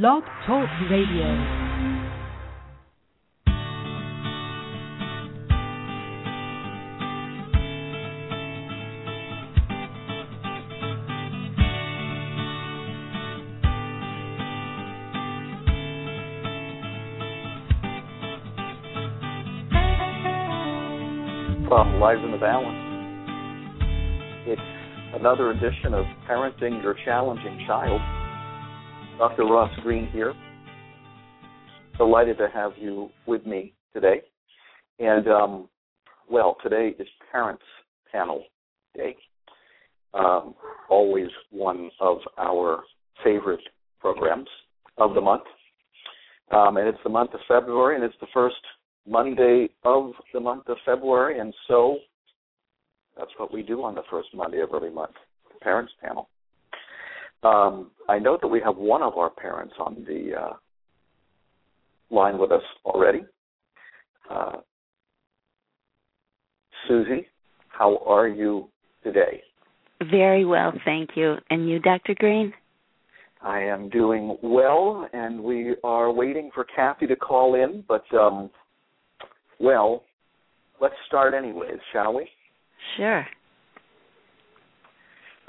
Blog Talk Radio. from Lives in the Balance. It's another edition of Parenting Your Challenging Child. Dr. Ross Greene here. Delighted to have you with me today. And, um, well, today is Parents Panel Day. Um, always one of our favorite programs of the month. Um, and it's the month of February, and it's the first Monday of the month of February, and so that's what we do on the first Monday of every month, parents panel. Um, I know that we have one of our parents on the uh, line with us already. Uh, Susie, how are you today? Very well, thank you. And you, Dr. Greene? I am doing well, and we are waiting for Kathy to call in, but um, well, let's start anyways, shall we? Sure.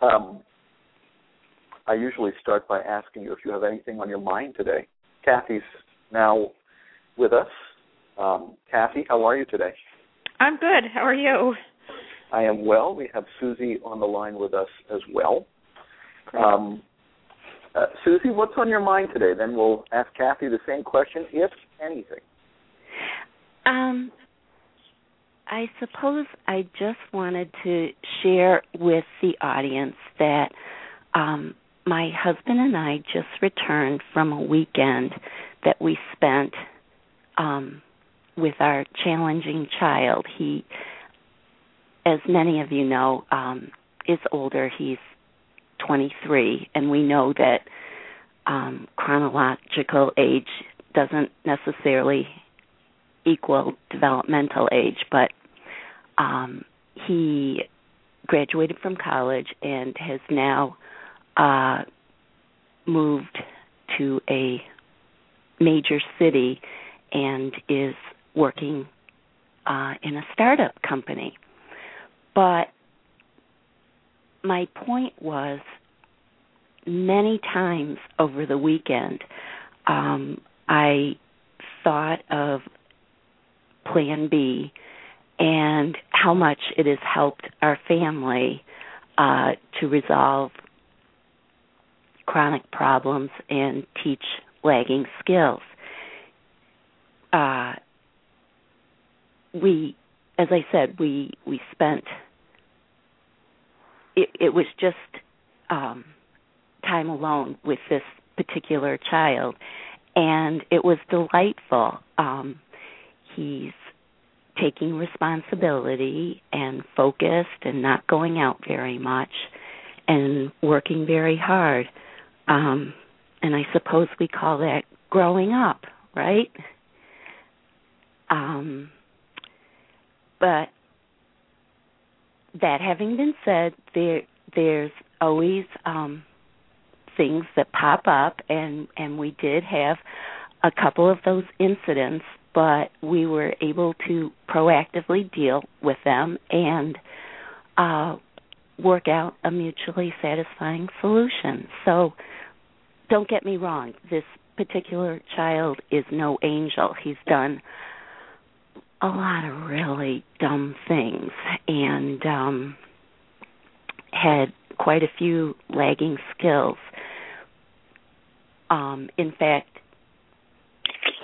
Um, I usually start by asking you if you have anything on your mind today. Kathy's now with us. Um, Kathy, how are you today? I'm good. How are you? I am well. We have Susie on the line with us as well. Um, uh, Susie, what's on your mind today? Then we'll ask Kathy the same question, if anything. Um, I suppose I just wanted to share with the audience that um, my husband and I just returned from a weekend that we spent um, with our challenging child. He, as many of you know, um, is older. He's 23, and we know that um, chronological age doesn't necessarily equal developmental age, but um, he graduated from college and has now uh, moved to a major city and is working uh, in a startup company. But my point was many times over the weekend, um, I thought of Plan B and how much it has helped our family uh, to resolve chronic problems and teach lagging skills. Uh, we, as I said, we we spent. It, it was just um, time alone with this particular child, and it was delightful. Um, he's taking responsibility and focused and not going out very much and working very hard. Um, and I suppose we call that growing up, right? Um, but that having been said, there there's always um, things that pop up, and and we did have a couple of those incidents but we were able to proactively deal with them and uh, work out a mutually satisfying solution. So don't get me wrong, this particular child is no angel. He's done a lot of really dumb things and um had quite a few lagging skills. Um in fact,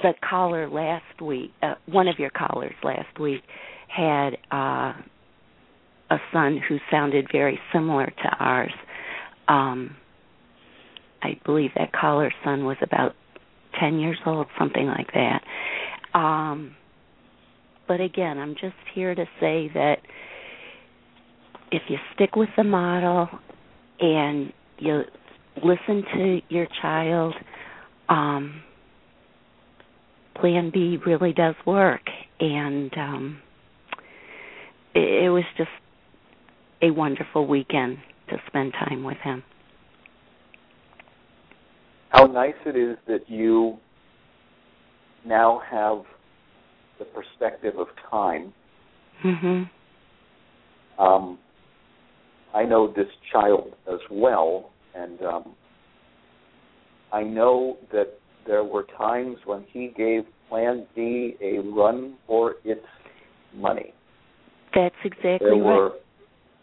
the caller last week, uh, one of your callers last week, had uh, a son who sounded very similar to ours. Um, I believe that caller's son was about 10 years old, something like that. Um, but again, I'm just here to say that if you stick with the model and you listen to your child, um, Plan B really does work, and um, it, it was just a wonderful weekend to spend time with him. How nice it is that you now have the perspective of time. Mhm. Um, I know this child as well, and um, I know that there were times when he gave Plan B a run for its money. That's exactly there right. were,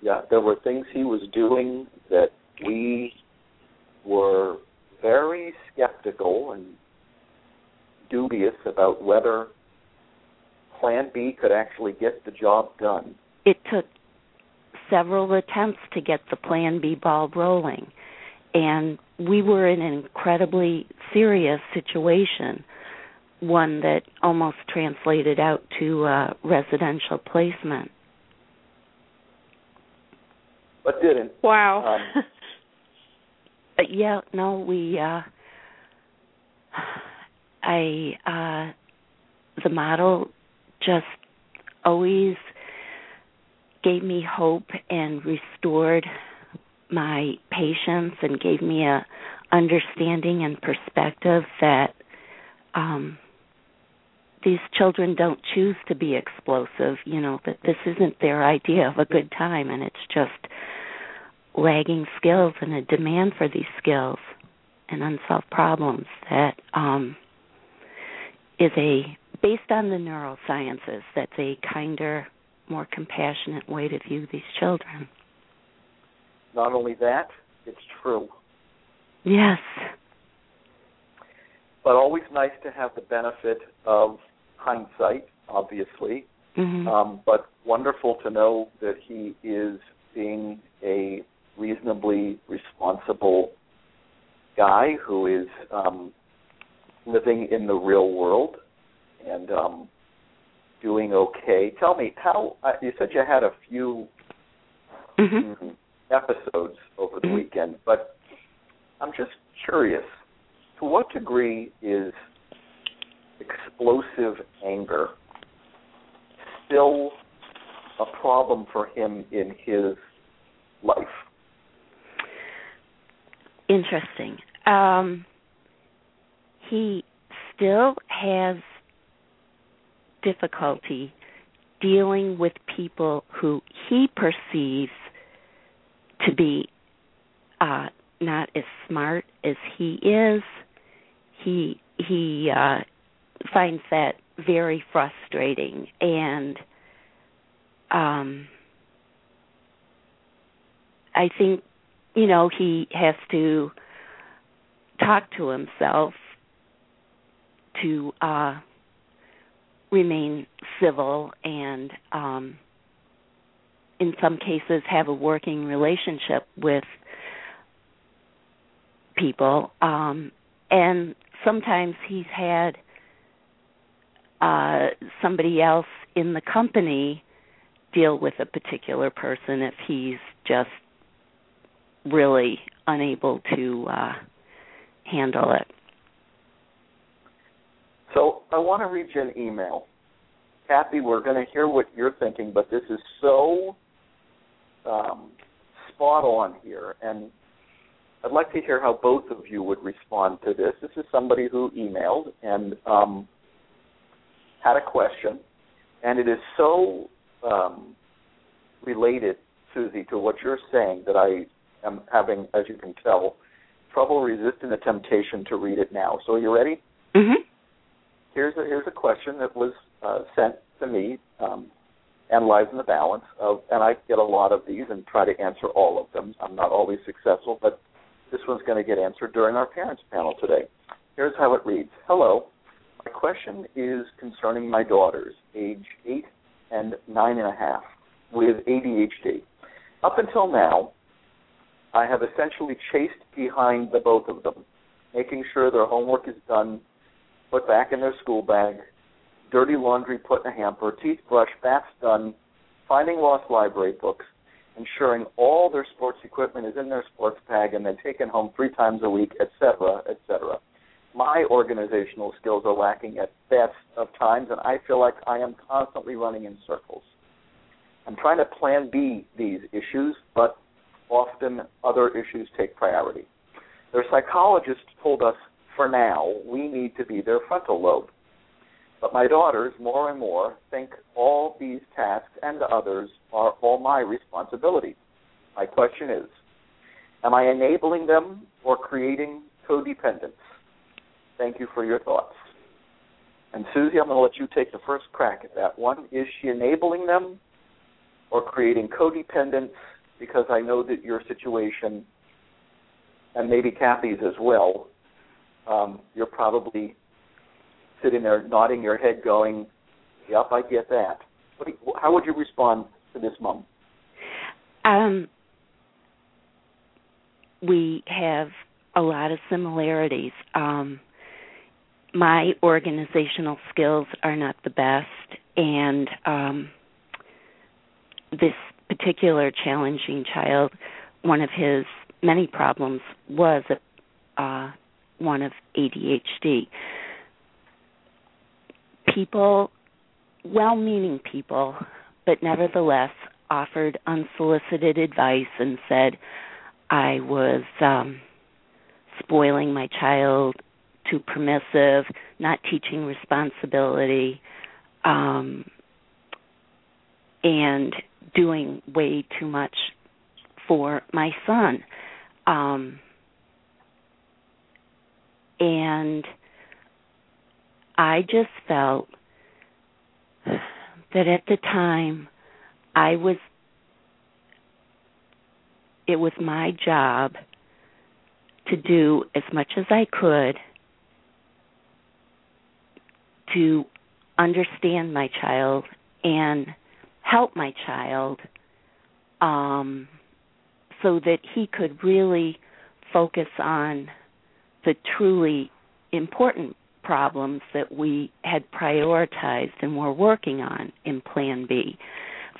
yeah, there were things he was doing that we were very skeptical and dubious about whether Plan B could actually get the job done. It took several attempts to get the Plan B ball rolling, and we were in an incredibly serious situation, one that almost translated out to uh, residential placement. But didn't. Wow. Um, But yeah, no, we uh I uh the model just always gave me hope and restored my patience and gave me a understanding and perspective that um these children don't choose to be explosive, you know, that this isn't their idea of a good time. And it's just lagging skills and a demand for these skills and unsolved problems that um, is a based on the neurosciences that's a kinder more compassionate way to view these children not only that, it's true. yes But always nice to have the benefit of hindsight, obviously. hmm Um, but wonderful to know that he is being a reasonably responsible guy who is um, living in the real world and um, doing okay. Tell me how uh, you said you had a few hmm mm, episodes over the Mhm. weekend, but I'm just curious to what degree is explosive anger still a problem for him in his life? Interesting. Um he still has difficulty dealing with people who he perceives to be uh not as smart as he is. He he uh finds that very frustrating and um I think you know he has to talk to himself to uh remain civil and um in some cases have a working relationship with people. Um and sometimes he's had uh somebody else in the company deal with a particular person if he's just really unable to uh handle it So I want to read you an email. Kathy, we're going to hear what you're thinking, but this is so um, spot on here, and I'd like to hear how both of you would respond to this. This is somebody who emailed and um, had a question, and it is so um, related, Susie, to what you're saying that I am having, as you can tell, trouble resisting the temptation to read it now. So, are you ready? mhm here's a here's a question that was uh, sent to me, um, in the balance of, and I get a lot of these and try to answer all of them. I'm not always successful, but this one's going to get answered during our parents panel today. Here's how it reads: Hello, my question is concerning my daughters, age eight and nine and a half, with ADHD. Up until now, I have essentially chased behind the both of them, making sure their homework is done put back in their school bag, dirty laundry put in a hamper, teeth brushed, baths done, finding lost library books, ensuring all their sports equipment is in their sports bag and then taken home three times a week, etc., etc. My organizational skills are lacking at best of times, and I feel like I am constantly running in circles. I'm trying to plan B these issues, but often other issues take priority. Their psychologist told us for now we need to be their frontal lobe. But my daughters, more and more, think all these tasks and others are all my responsibility. My question is Am I enabling them or creating codependence? Thank you for your thoughts. And Susie, I'm going to let you take the first crack at that one. Is she enabling them or creating codependence? Because I know that your situation, and maybe Kathy's as well, um, you're probably sitting there nodding your head, going, "Yep, I get that." You, how would you respond to this, Mom? Um, we have a lot of similarities. Um, my organizational skills are not the best, and um, this particular challenging child, one of his many problems was uh, one of ADHD. People, well meaning people, but nevertheless offered unsolicited advice and said I was um, spoiling my child, too permissive, not teaching responsibility, um, and doing way too much for my son. Um, and I just felt that at the time I was it was my job to do as much as I could to understand my child and help my child um, so that he could really focus on the truly important problems that we had prioritized and were working on in Plan B.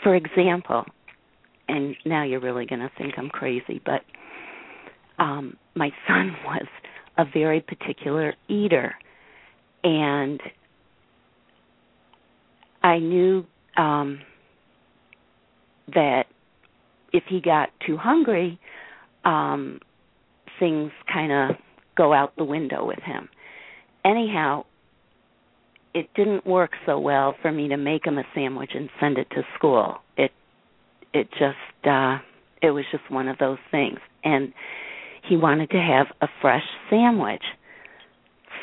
For example, and now you're really going to think I'm crazy, but um my son was a very particular eater and I knew um that if he got too hungry um things kind of go out the window with him. Anyhow it didn't work so well for me to make him a sandwich and send it to school. It it just uh it was just one of those things. And he wanted to have a fresh sandwich.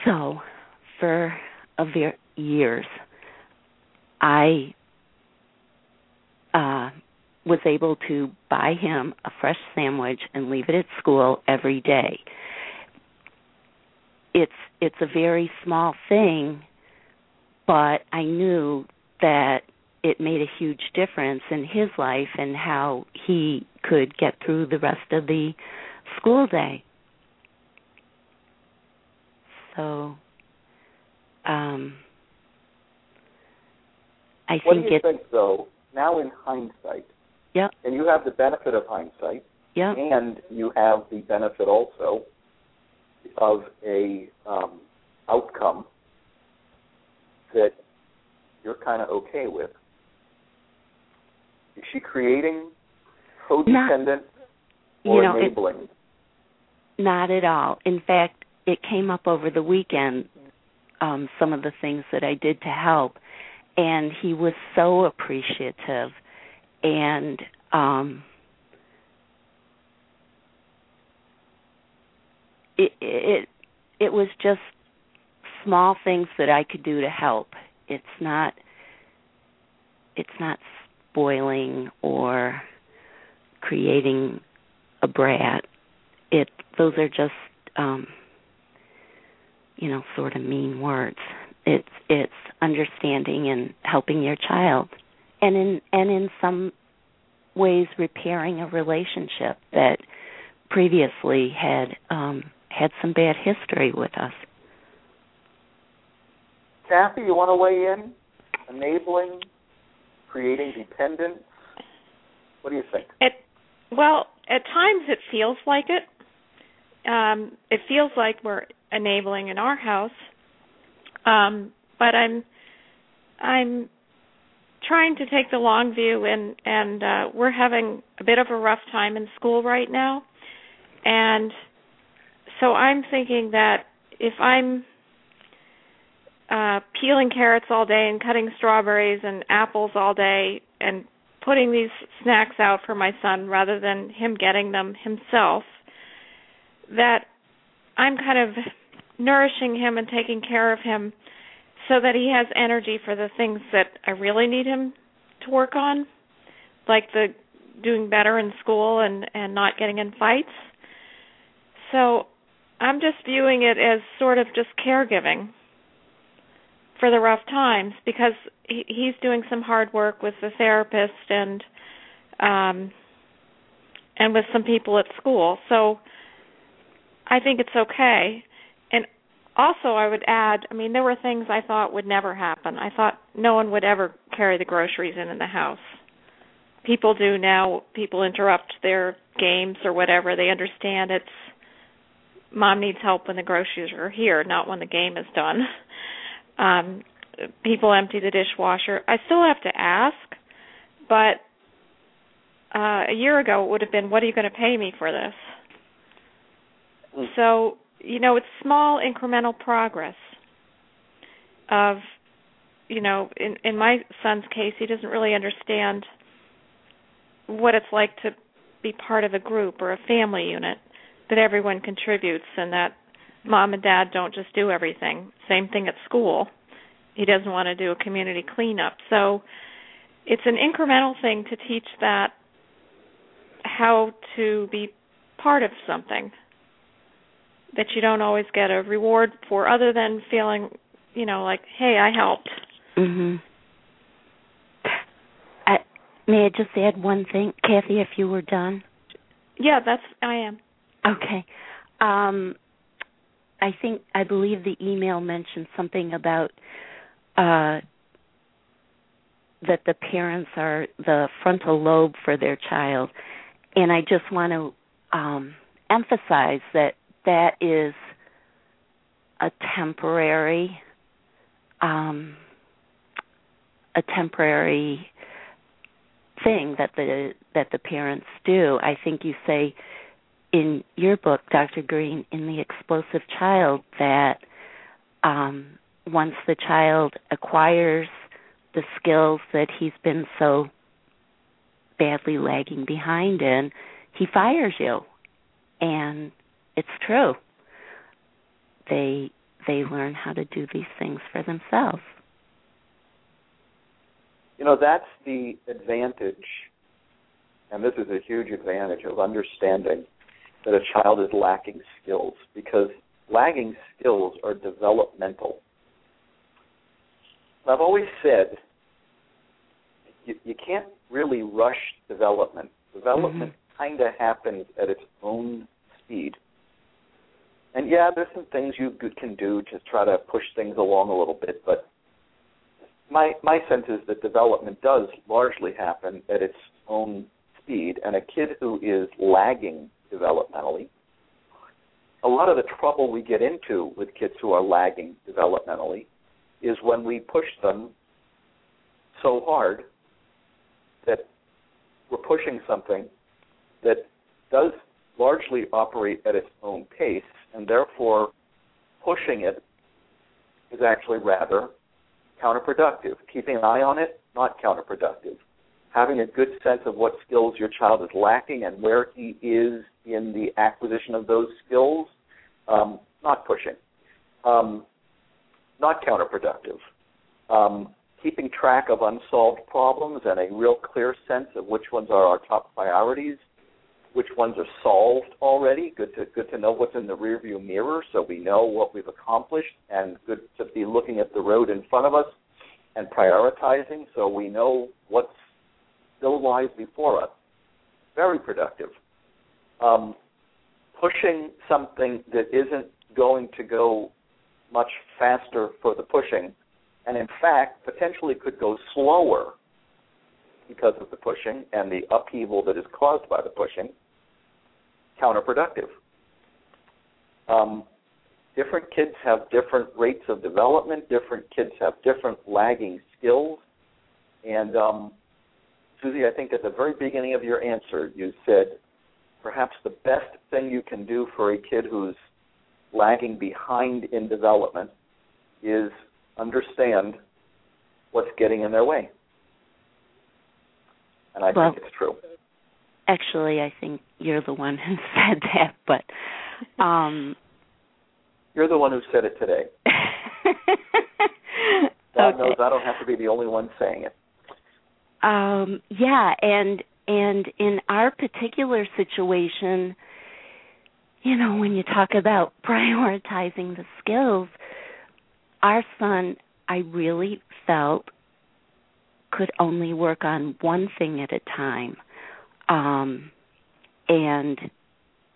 So for a ver- years i was able to buy him a fresh sandwich and leave it at school every day it's it's a very small thing but i knew that it made a huge difference in his life and how he could get through the rest of the school day. So um I what think do you it's think though, now in hindsight, Yep. and you have the benefit of hindsight, Yep. and you have the benefit also of a um, outcome that you're kind of okay with. Is she creating codependent or you know, it- enabling? Not at all. In fact, it came up over the weekend um some of the things that I did to help and he was so appreciative and um it it it was just small things that I could do to help. It's not it's not spoiling or creating a brat. It those are just um you know sort of mean words. It's it's understanding and helping your child and in and in some ways repairing a relationship that previously had um had some bad history with us. Kathy, you want to weigh in? Enabling, creating dependence. What do you think? It well, at times it feels like it. Um, it feels like we're enabling in our house. Um, but I'm I'm trying to take the long view and and uh we're having a bit of a rough time in school right now. And so I'm thinking that if I'm uh peeling carrots all day and cutting strawberries and apples all day and putting these snacks out for my son rather than him getting them himself that I'm kind of nourishing him and taking care of him so that he has energy for the things that I really need him to work on like the doing better in school and and not getting in fights so I'm just viewing it as sort of just caregiving for the rough times because he, he's doing some hard work with the therapist and um and with some people at school. So I think it's okay. Also I would add, I mean there were things I thought would never happen. I thought no one would ever carry the groceries in in the house. People do now. People interrupt their games or whatever. They understand it's mom needs help when the groceries are here, not when the game is done. Um, people empty the dishwasher. I still have to ask, but uh, a year ago it would have been, "What are you going to pay me for this?" So you know, it's small incremental progress. Of, you know, in in my son's case, he doesn't really understand what it's like to be part of a group or a family unit that everyone contributes and that mom and dad don't just do everything. Same thing at school. He doesn't want to do a community cleanup. So it's an incremental thing to teach that how to be part of something that you don't always get a reward for other than feeling, you know, like, hey, I helped. Mhm. I, may I just add one thing, Kathy, if you were done? Yeah, that's I am. Okay. Um, I think I believe the email mentioned something about uh, that the parents are the frontal lobe for their child, and I just want to um, emphasize that that is a temporary um, a temporary thing that the that the parents do. I think you say in your book, Dr. Greene, in The Explosive Child, that um, once the child acquires the skills that he's been so badly lagging behind in, he fires you. And it's true. They they learn how to do these things for themselves. You know, that's the advantage, and this is a huge advantage of understanding that a child is lacking skills because lagging skills are developmental. I've always said you, you can't really rush development. Development mm-hmm. kind of happens at its own speed. And yeah, there's some things you can do to try to push things along a little bit, but my my sense is that development does largely happen at its own speed, and a kid who is lagging developmentally. A lot of the trouble we get into with kids who are lagging developmentally is when we push them so hard that we're pushing something that does largely operate at its own pace, and therefore pushing it is actually rather counterproductive. Keeping an eye on it, not counterproductive having a good sense of what skills your child is lacking and where he is in the acquisition of those skills, um, not pushing, um, not counterproductive. Um, keeping track of unsolved problems and a real clear sense of which ones are our top priorities, which ones are solved already. Good to good to know what's in the rearview mirror, so we know what we've accomplished, and good to be looking at the road in front of us and prioritizing, so we know what still lies before us. Very productive. Um, pushing something that isn't going to go much faster for the pushing, and in fact, potentially could go slower because of the pushing and the upheaval that is caused by the pushing, counterproductive. Um, different kids have different rates of development, different kids have different lagging skills, and um, Susie, I think at the very beginning of your answer, you said perhaps the best thing you can do for a kid who's lagging behind in development is understand what's getting in their way. And I well, think it's true. Actually, I think you're the one who said that, but um you're the one who said it today. God okay. knows I don't have to be the only one saying it. Um yeah, and and in our particular situation, you know, when you talk about prioritizing the skills, our son, I really felt could only work on one thing at a time. Um and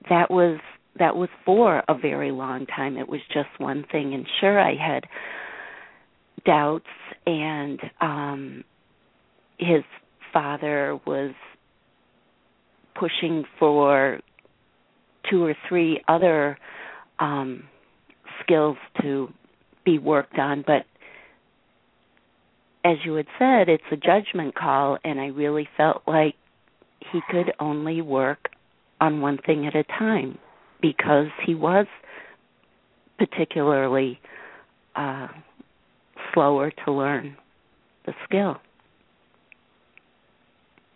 that was that was for a very long time. It was just one thing. And sure I had doubts. And um his father was pushing for two or three other um, skills to be worked on, but as you had said, it's a judgment call, and I really felt like he could only work on one thing at a time because he was particularly uh, slower to learn the skill.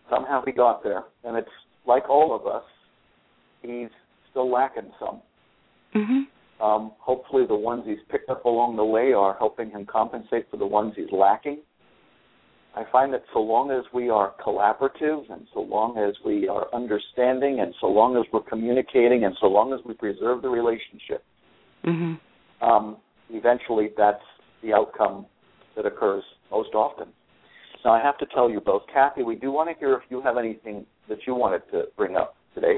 Somehow he got there, and it's like all of us, he's still lacking some. Mm-hmm. Um, hopefully, the ones he's picked up along the way are helping him compensate for the ones he's lacking. I find that so long as we are collaborative and so long as we are understanding and so long as we're communicating and so long as we preserve the relationship, mm-hmm. um, eventually that's the outcome that occurs most often. Now, I have to tell you both, Kathy, we do want to hear if you have anything that you wanted to bring up today.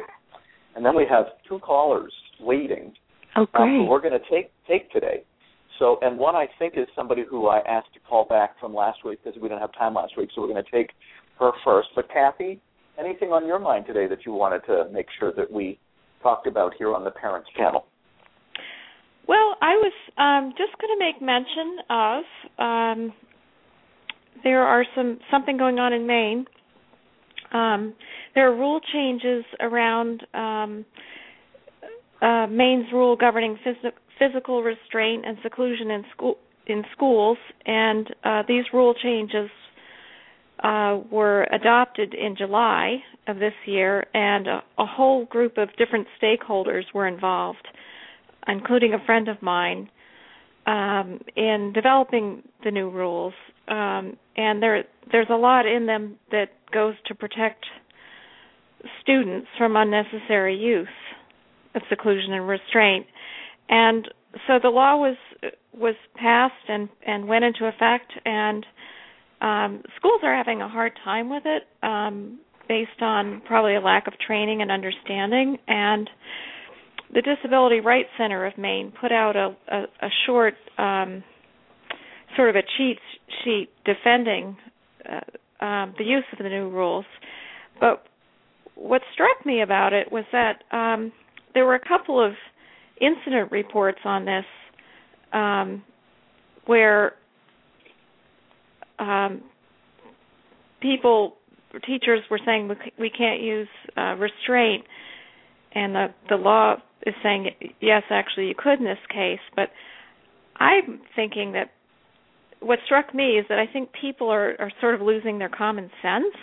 And then we have two callers waiting. Oh, great. Um, we're going to take take today. So, and one I think is somebody who I asked to call back from last week because we didn't have time last week, so we're going to take her first. But Kathy, anything on your mind today that you wanted to make sure that we talked about here on the Parents Channel? Well, I was um, just going to make mention of um, there are some something going on in Maine. Um, there are rule changes around um, uh, Maine's rule governing phys- physical restraint and seclusion in school in schools, and uh, these rule changes uh, were adopted in July of this year, and a, a, whole group of different stakeholders were involved, including a friend of mine, um, in developing the new rules. Um, and there, there's a lot in them that goes to protect students from unnecessary use of seclusion and restraint. And so the law was was passed and and went into effect and um schools are having a hard time with it um based on probably a lack of training and understanding. And the Disability Rights Center of Maine put out a a, a short um sort of a cheat sheet defending uh, um the use of the new rules. But what struck me about it was that um, there were a couple of incident reports on this um, where um, people, teachers were saying we can't use uh, restraint, and the the law is saying yes, actually you could in this case. But I'm thinking that what struck me is that I think people are are sort of losing their common sense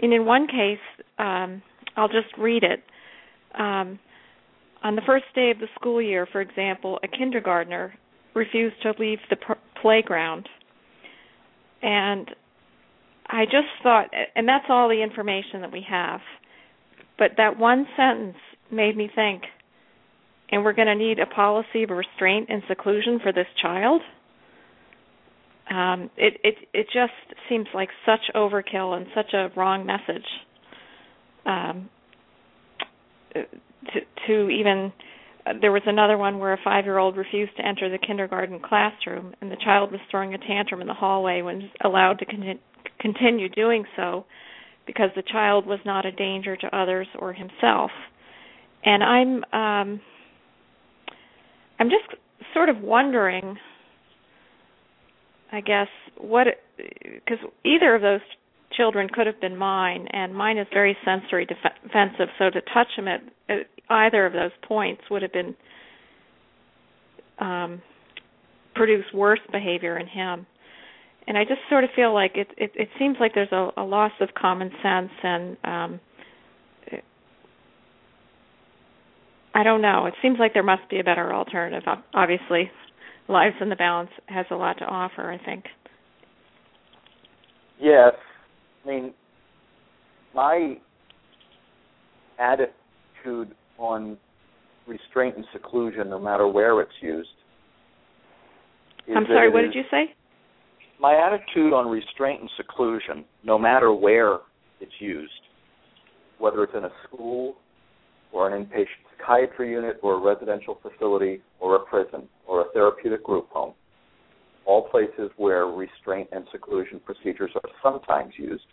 and in one case, um, I'll just read it. Um, on the first day of the school year, for example, a kindergartner refused to leave the pr- playground. And I just thought, and that's all the information that we have. But that one sentence made me think, and we're going to need a policy of restraint and seclusion for this child? um, it it it just seems like such overkill and such a wrong message um, to to even uh, there was another one where a five year old refused to enter the kindergarten classroom and the child was throwing a tantrum in the hallway when allowed to con- continue doing so because the child was not a danger to others or himself. And i'm um i'm just sort of wondering I guess what because either of those children could have been mine, and mine is very sensory defensive. So to touch him at, at either of those points would have been um, produce worse behavior in him. And I just sort of feel like it it, it seems like there's a, a loss of common sense and um, I don't know. It seems like there must be a better alternative. Obviously, Lives in the Balance has a lot to offer, I think. Yes. I mean, my attitude on restraint and seclusion, no matter where it's used. I'm sorry, what did you say? My attitude on restraint and seclusion, no matter where it's used, whether it's in a school or an inpatient psychiatry unit or a residential facility or a prison or a therapeutic group home, all places where restraint and seclusion procedures are sometimes used,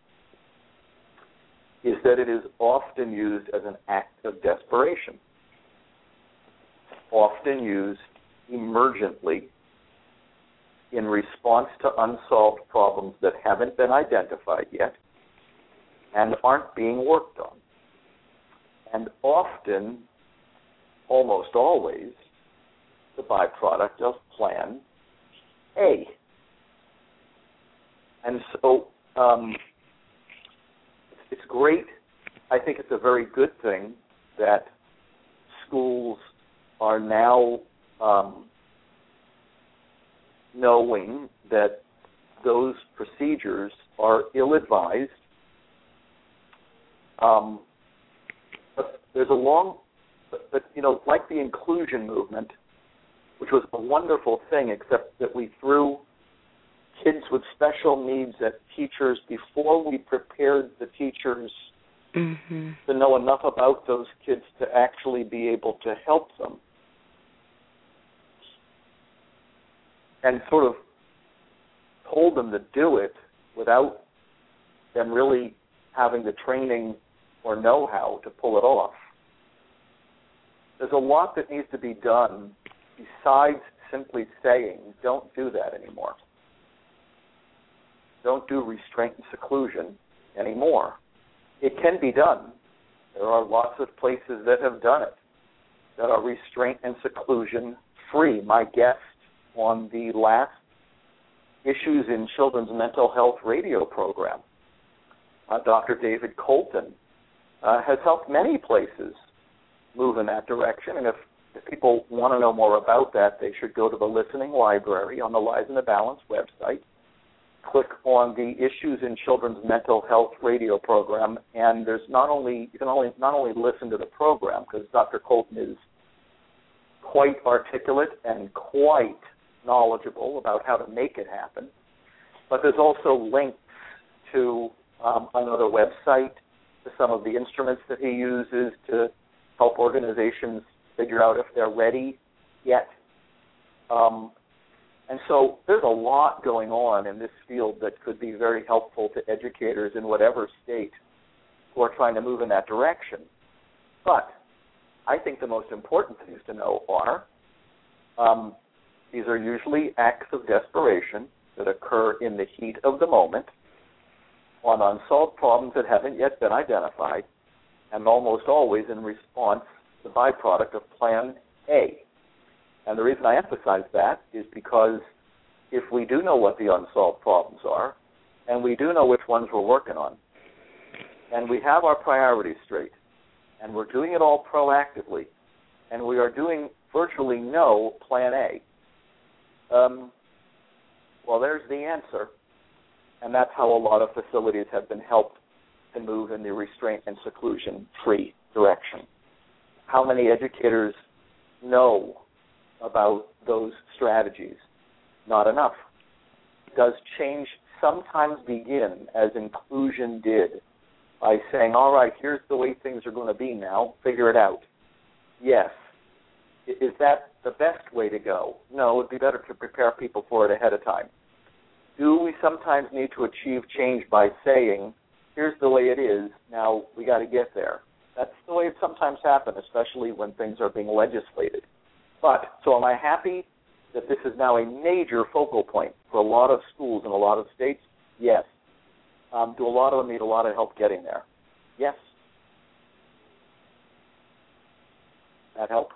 is that it is often used as an act of desperation, often used emergently in response to unsolved problems that haven't been identified yet and aren't being worked on. And often, almost always, the byproduct of Plan A. And so um, it's great. I think it's a very good thing that schools are now um, knowing that those procedures are ill-advised. Um, but there's a long, but, but you know, like the inclusion movement, which was a wonderful thing, except that we threw kids with special needs at teachers before we prepared the teachers mm-hmm. to know enough about those kids to actually be able to help them. And sort of told them to do it without them really having the training or know how to pull it off. There's a lot that needs to be done besides simply saying, don't do that anymore. Don't do restraint and seclusion anymore. It can be done. There are lots of places that have done it that are restraint and seclusion free. My guest on the last Issues in Children's Mental Health radio program, uh, Dr. David Colton, uh, has helped many places move in that direction. And if, if people want to know more about that, they should go to the listening library on the Lives in the Balance website, click on the Issues in Children's Mental Health radio program, and there's not only you can only not only listen to the program because Dr. Colton is quite articulate and quite knowledgeable about how to make it happen, but there's also links to um, another website to some of the instruments that he uses to help organizations figure out if they're ready yet. Um, and so there's a lot going on in this field that could be very helpful to educators in whatever state who are trying to move in that direction. But I think the most important things to know are um, these are usually acts of desperation that occur in the heat of the moment on unsolved problems that haven't yet been identified, and almost always in response the byproduct of Plan A. And the reason I emphasize that is because if we do know what the unsolved problems are, and we do know which ones we're working on, and we have our priorities straight, and we're doing it all proactively, and we are doing virtually no Plan A, um, well, there's the answer. And that's how a lot of facilities have been helped to move in the restraint and seclusion free direction. How many educators know about those strategies? Not enough. Does change sometimes begin, as inclusion did, by saying, all right, here's the way things are going to be now, figure it out? Yes. Is that the best way to go? No, it would be better to prepare people for it ahead of time do we sometimes need to achieve change by saying, here's the way it is, now we got to get there? That's the way it sometimes happens, especially when things are being legislated. But, so am I happy that this is now a major focal point for a lot of schools in a lot of states? Yes. Um, do a lot of them need a lot of help getting there? Yes. That help?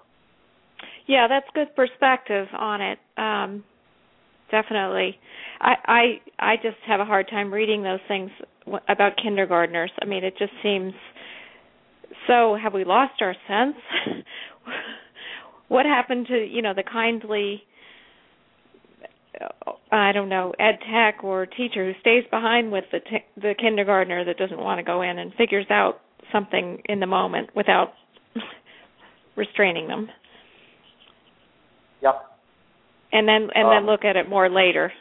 Yeah, that's good perspective on it. Um, definitely. I I I just have a hard time reading those things about kindergartners. I mean, it just seems so. Have we lost our sense? what happened to you know the kindly? I don't know, ed tech or teacher who stays behind with the t- the kindergartner that doesn't want to go in and figures out something in the moment without restraining them. Yep. And then and um, then look at it more later.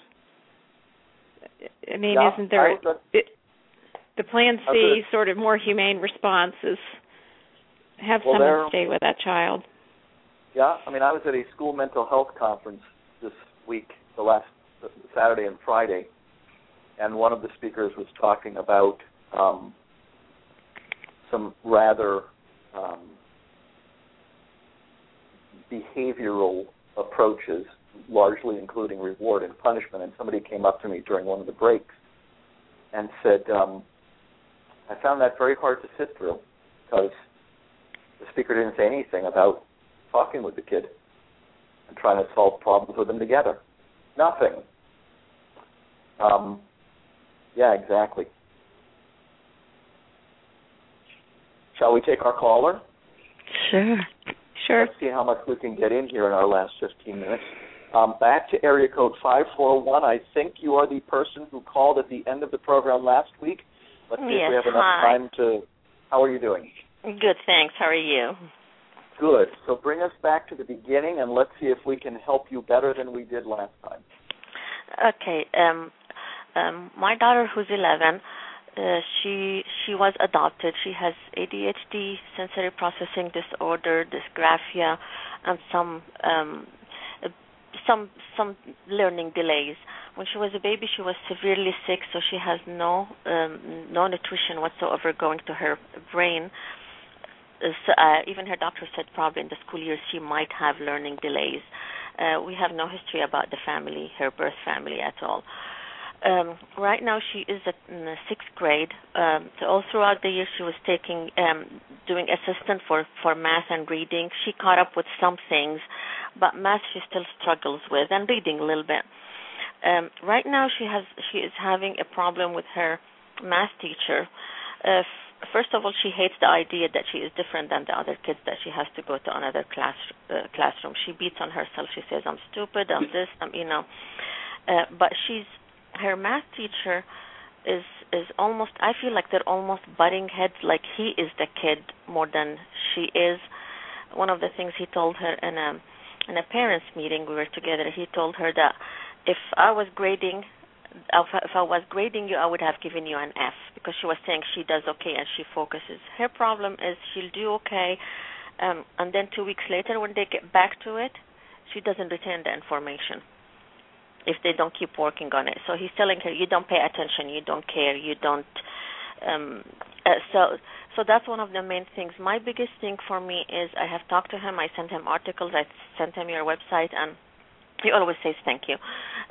I mean, yeah, isn't there a, it, the plan C sort of more humane response is have well, someone stay with that child. Yeah, I mean, I was at a school mental health conference this week, the last Saturday and Friday, and one of the speakers was talking about um, some rather um, behavioral approaches, largely including reward and punishment. And somebody came up to me during one of the breaks and said, um, I found that very hard to sit through because the speaker didn't say anything about talking with the kid and trying to solve problems with them together. Nothing. Um, yeah, exactly. Shall we take our caller? Sure. Sure. Let's see how much we can get in here in our last 15 minutes. Um, back to area code 541. I think you are the person who called at the end of the program last week. Let's see yes, if we have enough hi. time to. How are you doing? Good, thanks. How are you? Good. So bring us back to the beginning and let's see if we can help you better than we did last time. Okay. Um, um, my daughter, who's 11, uh, she she was adopted. She has ADHD, sensory processing disorder, dysgraphia, and some um, uh, some some learning delays. When she was a baby, she was severely sick, so she has no um, no nutrition whatsoever going to her brain. Uh, even her doctor said probably in the school year she might have learning delays. Uh, we have no history about the family, her birth family at all. Um, right now she is in the sixth grade. Um, so all throughout the year she was taking, um, doing assistant for for math and reading. She caught up with some things, but math she still struggles with, and reading a little bit. Um, right now she has she is having a problem with her math teacher. Uh, first of all, she hates the idea that she is different than the other kids. That she has to go to another class uh, classroom. She beats on herself. She says, "I'm stupid. I'm this. I'm you know." Uh, but she's her math teacher is is almost I feel like they're almost butting heads like he is the kid more than she is. One of the things he told her in a in a parents meeting we were together, he told her that if I was grading if I was grading you I would have given you an F because she was saying she does okay and she focuses. Her problem is she'll do okay um and then 2 weeks later when they get back to it, she doesn't retain the information if they don't keep working on it. So he's telling her, you don't pay attention, you don't care, you don't. Um, uh, so, so that's one of the main things. My biggest thing for me is I have talked to him. I sent him articles. I sent him your website, and he always says thank you.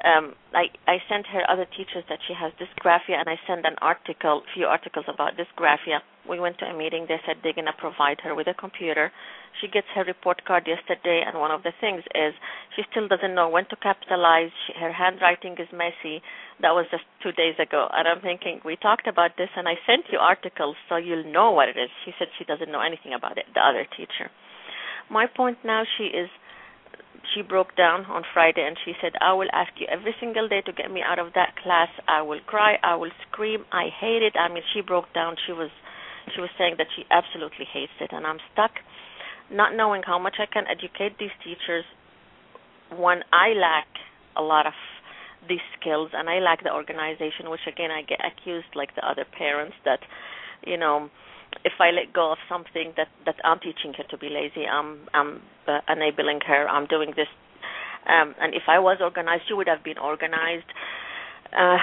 Um, I I sent her other teachers that she has dysgraphia, and I sent an article, few articles about dysgraphia. We went to a meeting. They said they're gonna provide her with a computer. She gets her report card yesterday, and one of the things is she still doesn't know when to capitalize. She, her handwriting is messy. That was just two days ago, and I'm thinking we talked about this, and I sent you articles so you'll know what it is. She said she doesn't know anything about it. The other teacher. My point now, she is she broke down on Friday and she said, I will ask you every single day to get me out of that class. I will cry, I will scream, I hate it. I mean she broke down. She was she was saying that she absolutely hates it and I'm stuck not knowing how much I can educate these teachers when I lack a lot of these skills and I lack the organization, which again I get accused like the other parents that, you know, if I let go of something that that I'm teaching her to be lazy, I'm I'm uh, enabling her. I'm doing this, um, and if I was organized, she would have been organized. Uh,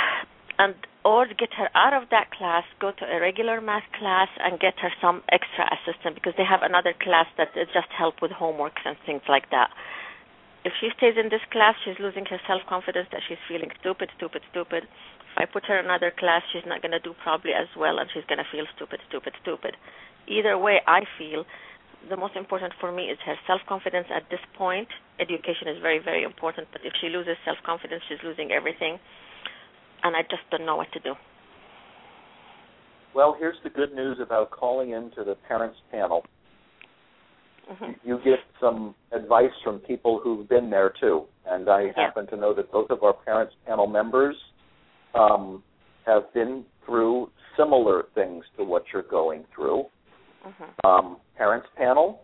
and or get her out of that class, go to a regular math class, and get her some extra assistance because they have another class that is just help with homeworks and things like that. If she stays in this class, she's losing her self confidence that she's feeling stupid, stupid, stupid. I put her in another class, she's not going to do probably as well, and she's going to feel stupid, stupid, stupid. Either way, I feel the most important for me is her self confidence at this point. Education is very, very important, but if she loses self confidence, she's losing everything. And I just don't know what to do. Well, here's the good news about calling into the parents panel. Mm-hmm. You get some advice from people who've been there too, and I Yeah. happen to know that both of our parents panel members um, have been through similar things to what you're going through. Mm-hmm. Um, parents panel,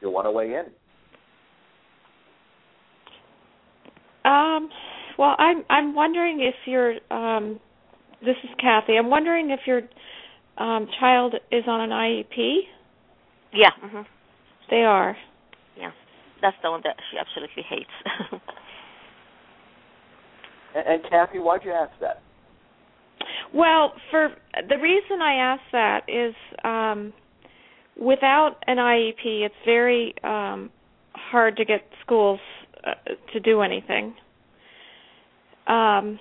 you want to weigh in? Um, well, I'm I'm wondering if your um, this is Kathy. I'm wondering if your um, child is on an IEP. Yeah. hmm They are. Yeah. That's the one that she absolutely hates. And, and Kathy, why'd you ask that? Well, for the reason I ask that is um, without an IEP, it's very um, hard to get schools uh, to do anything. Um,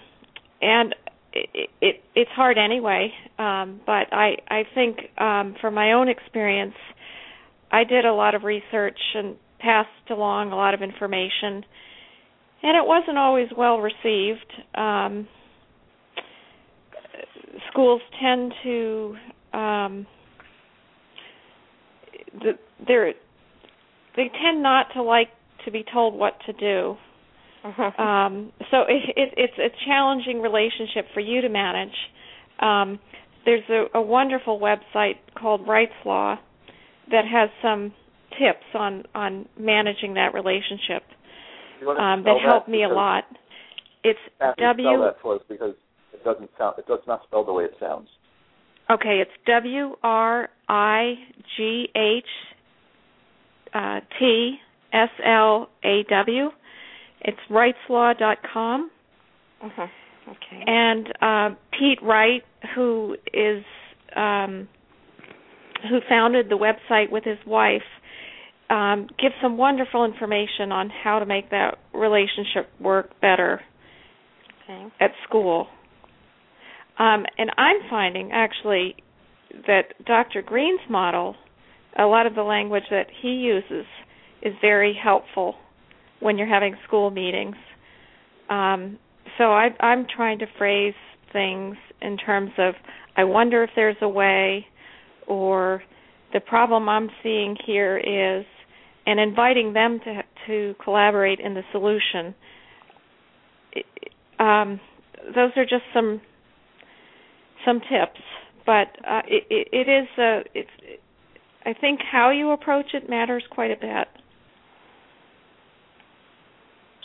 and it, it it's hard anyway. Um, but I I think um, from my own experience, I did a lot of research and passed along a lot of information, and it wasn't always well received. Um, schools tend to um, the, they're they tend not to like to be told what to do. Mhm. Um, so it, it, it's a challenging relationship for you to manage. Um, there's a, a wonderful website called Rights Law that has some tips on on managing that relationship You want to um, that helped me a lot. It's Kathy, W. spell that for us because it doesn't sound. It does not spell the way it sounds. Okay, it's W R I G H uh, T S L A W. It's wrightslaw.com. Mhm. Okay. And uh, Pete Wright, who is um, who founded the website with his wife, um, gives some wonderful information on how to make that relationship work better Okay. at school. Um, and I'm finding actually that Dr. Greene's model, a lot of the language that he uses is very helpful when you're having school meetings. Um, so I, I'm trying to phrase things in terms of I wonder if there's a way, or the problem I'm seeing here is, and inviting them to to collaborate in the solution. It- Um, those are just some some tips, but uh, it, it, it is a it's. I think how you approach it matters quite a bit.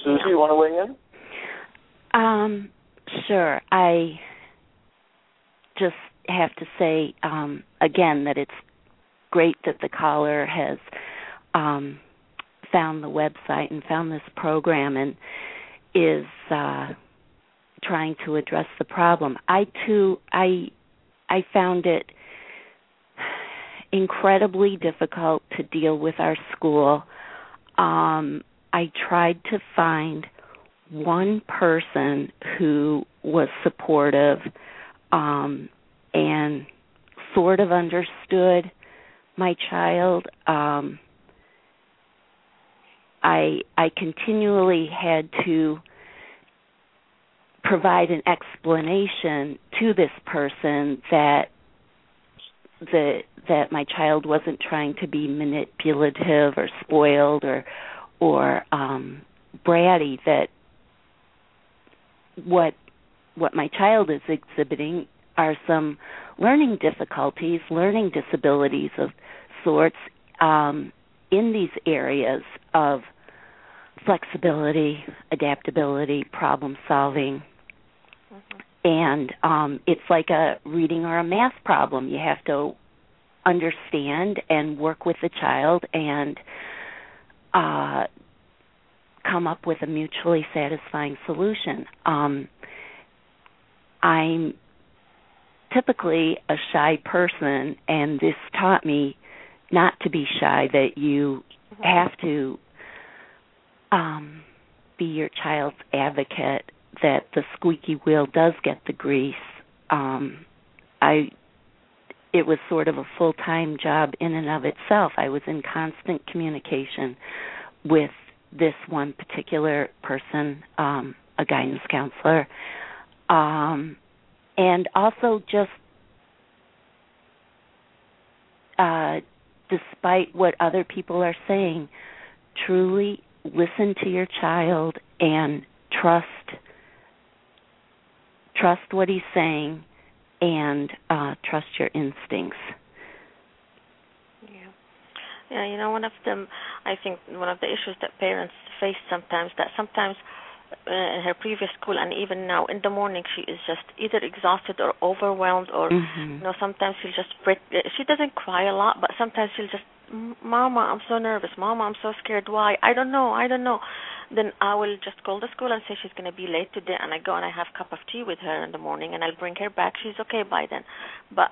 Susie, you want to weigh in? Um, sure. I just have to say um, again that it's great that the caller has um, found the website and found this program and is uh, trying to address the problem. I too, I, I found it incredibly difficult to deal with our school. Um, I tried to find one person who was supportive um and sort of understood my child um i i continually had to provide an explanation to this person that that that my child wasn't trying to be manipulative or spoiled or or um bratty that what what my child is exhibiting are some learning difficulties, learning disabilities of sorts um, in these areas of flexibility, adaptability, problem solving. And um, it's like a reading or a math problem. You have to understand and work with the child and uh, come up with a mutually satisfying solution. Um, I'm typically a shy person, and this taught me not to be shy. That you have to um, be your child's advocate. That the squeaky wheel does get the grease. Um, I it was sort of a full time job in and of itself. I was in constant communication with this one particular person, um, a guidance counselor, um, and also just uh, despite what other people are saying, truly listen to your child and trust trust what he's saying and uh, trust your instincts. Yeah, yeah. You know, one of them, I think, one of the issues that parents face sometimes that sometimes uh, in her previous school and even now in the morning she is just either exhausted or overwhelmed or mm-hmm. you know sometimes she'll just break she doesn't cry a lot but sometimes she'll just mama i'm so nervous. Mama i'm so scared. Why? I don't know. I don't know. Then i will just call the school and say she's going to be late today and i go and i have a cup of tea with her in the morning and i'll bring her back. She's okay by then. But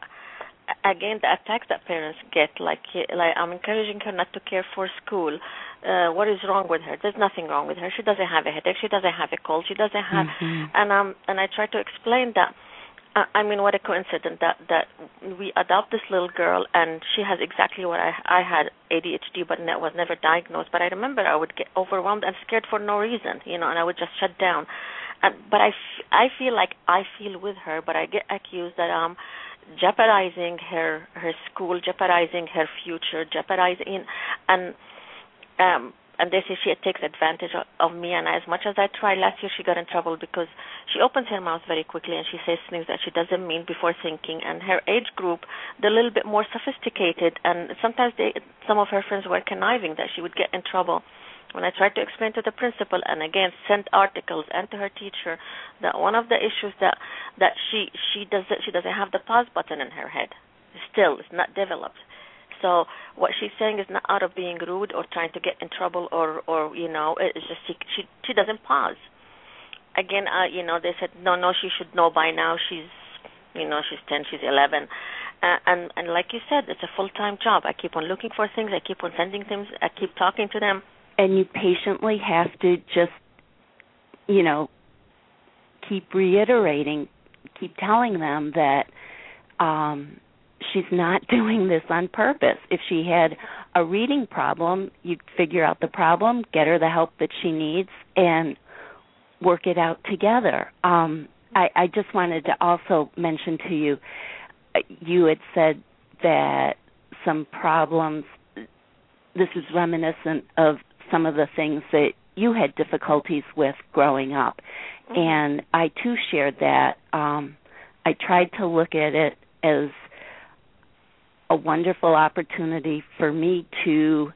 again the attacks that parents get like like i'm encouraging her not to care for school uh what is wrong with her there's nothing wrong with her she doesn't have a headache she doesn't have a cold she doesn't have mm-hmm. and um and i try to explain that I mean, what a coincidence that that we adopt this little girl, and she has exactly what I I had ADHD, but that was never diagnosed. But I remember I would get overwhelmed and scared for no reason, you know, and I would just shut down. And but I f- I feel like I feel with her, but I get accused that I'm jeopardizing her her school, jeopardizing her future, jeopardizing and um and they say she takes advantage of, me. And as much as I tried last year, she got in trouble because she opens her mouth very quickly and she says things that she doesn't mean before thinking. And her age group, they're a little bit more sophisticated, and sometimes they, some of her friends were conniving that she would get in trouble. When I tried to explain to the principal and again sent articles and to her teacher that one of the issues that that she she doesn't she doesn't have the pause button in her head. Still, it's not developed so what she's saying is not out of being rude or trying to get in trouble or or you know it's just she she, she doesn't pause. Again, uh, you know they said no no she should know by now. She's you know she's 10 she's 11 uh, and and like you said it's a full time job. I keep on looking for things. I keep on sending things. I keep talking to them. And you patiently have to just you know keep reiterating keep telling them that um she's not doing this on purpose. If she had a reading problem, you'd figure out the problem, get her the help that she needs, and work it out together. Um, I, I just wanted to also mention to you, uh, you had said that some problems. This is reminiscent of some of the things that you had difficulties with growing up, mm-hmm. and I too shared that. Um, I tried to look at it as a wonderful opportunity for me to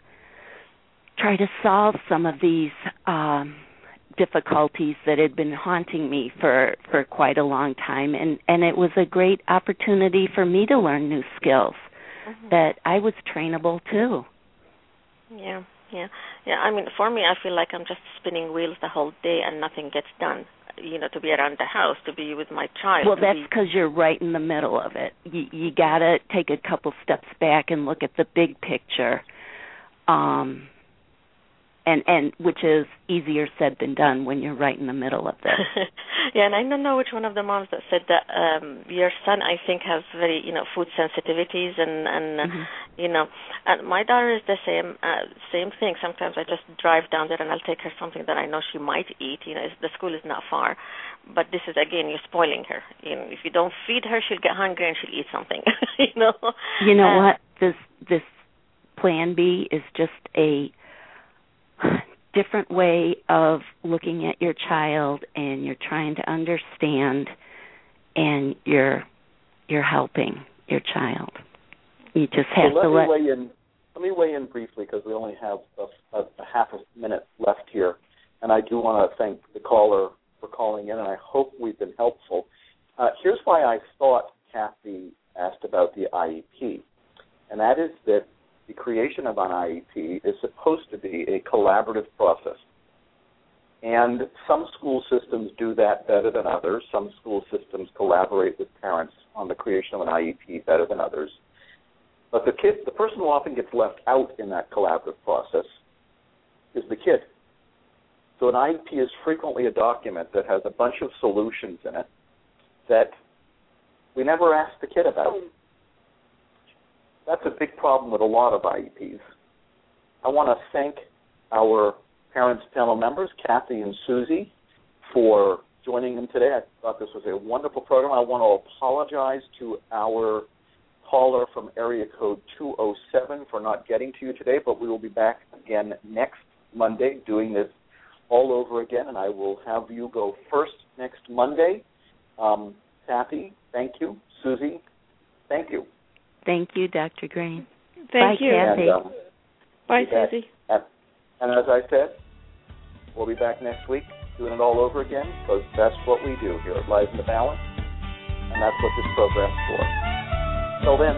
try to solve some of these um, difficulties that had been haunting me for for quite a long time and and it was a great opportunity for me to learn new skills mm-hmm. that I was trainable too. Yeah, yeah. Yeah, I mean for me I feel like I'm just spinning wheels the whole day and nothing gets done you know to be around the house to be with my child well that's because be... you're right in the middle of it you you got to take a couple steps back and look at the big picture um and and which is easier said than done when you're right in the middle of this. yeah, and I don't know which one of the moms that said that um your son I think has very you know food sensitivities and and uh, mm-hmm. you know and my daughter is the same uh, same thing. Sometimes I just drive down there and I'll take her something that I know she might eat. You know, the school is not far, but this is again you're spoiling her. You know, if you don't feed her, she'll get hungry and she'll eat something. you know. You know uh, what this this plan B is just a different way of looking at your child and you're trying to understand and you're you're helping your child. You just have let to let me weigh in. Let me weigh in briefly because we only have a, a, a half a minute left here, and I do want to thank the caller for calling in, and I hope we've been helpful. Uh, here's why I thought Kathy asked about the IEP, and that is that the creation of an IEP is supposed to be a collaborative process. And some school systems do that better than others. Some school systems collaborate with parents on the creation of an IEP better than others. But the kid, the person who often gets left out in that collaborative process is the kid. So an IEP is frequently a document that has a bunch of solutions in it that we never ask the kid about. That's a big problem with a lot of IEPs. I want to thank our parents panel members, Kathy and Susie, for joining them today. I thought this was a wonderful program. I want to apologize to our caller from area code 207 for not getting to you today, but we will be back again next Monday doing this all over again, and I will have you go first next Monday. Um, Kathy, thank you. Susie, thank you. Thank you, Dr. Greene. Thank Bye, you. Kathy. And, um, Bye. Susie. and, and as I said, we'll be back next week doing it all over again because that's what we do here at Lives in the Balance, and that's what this program's for. Till then,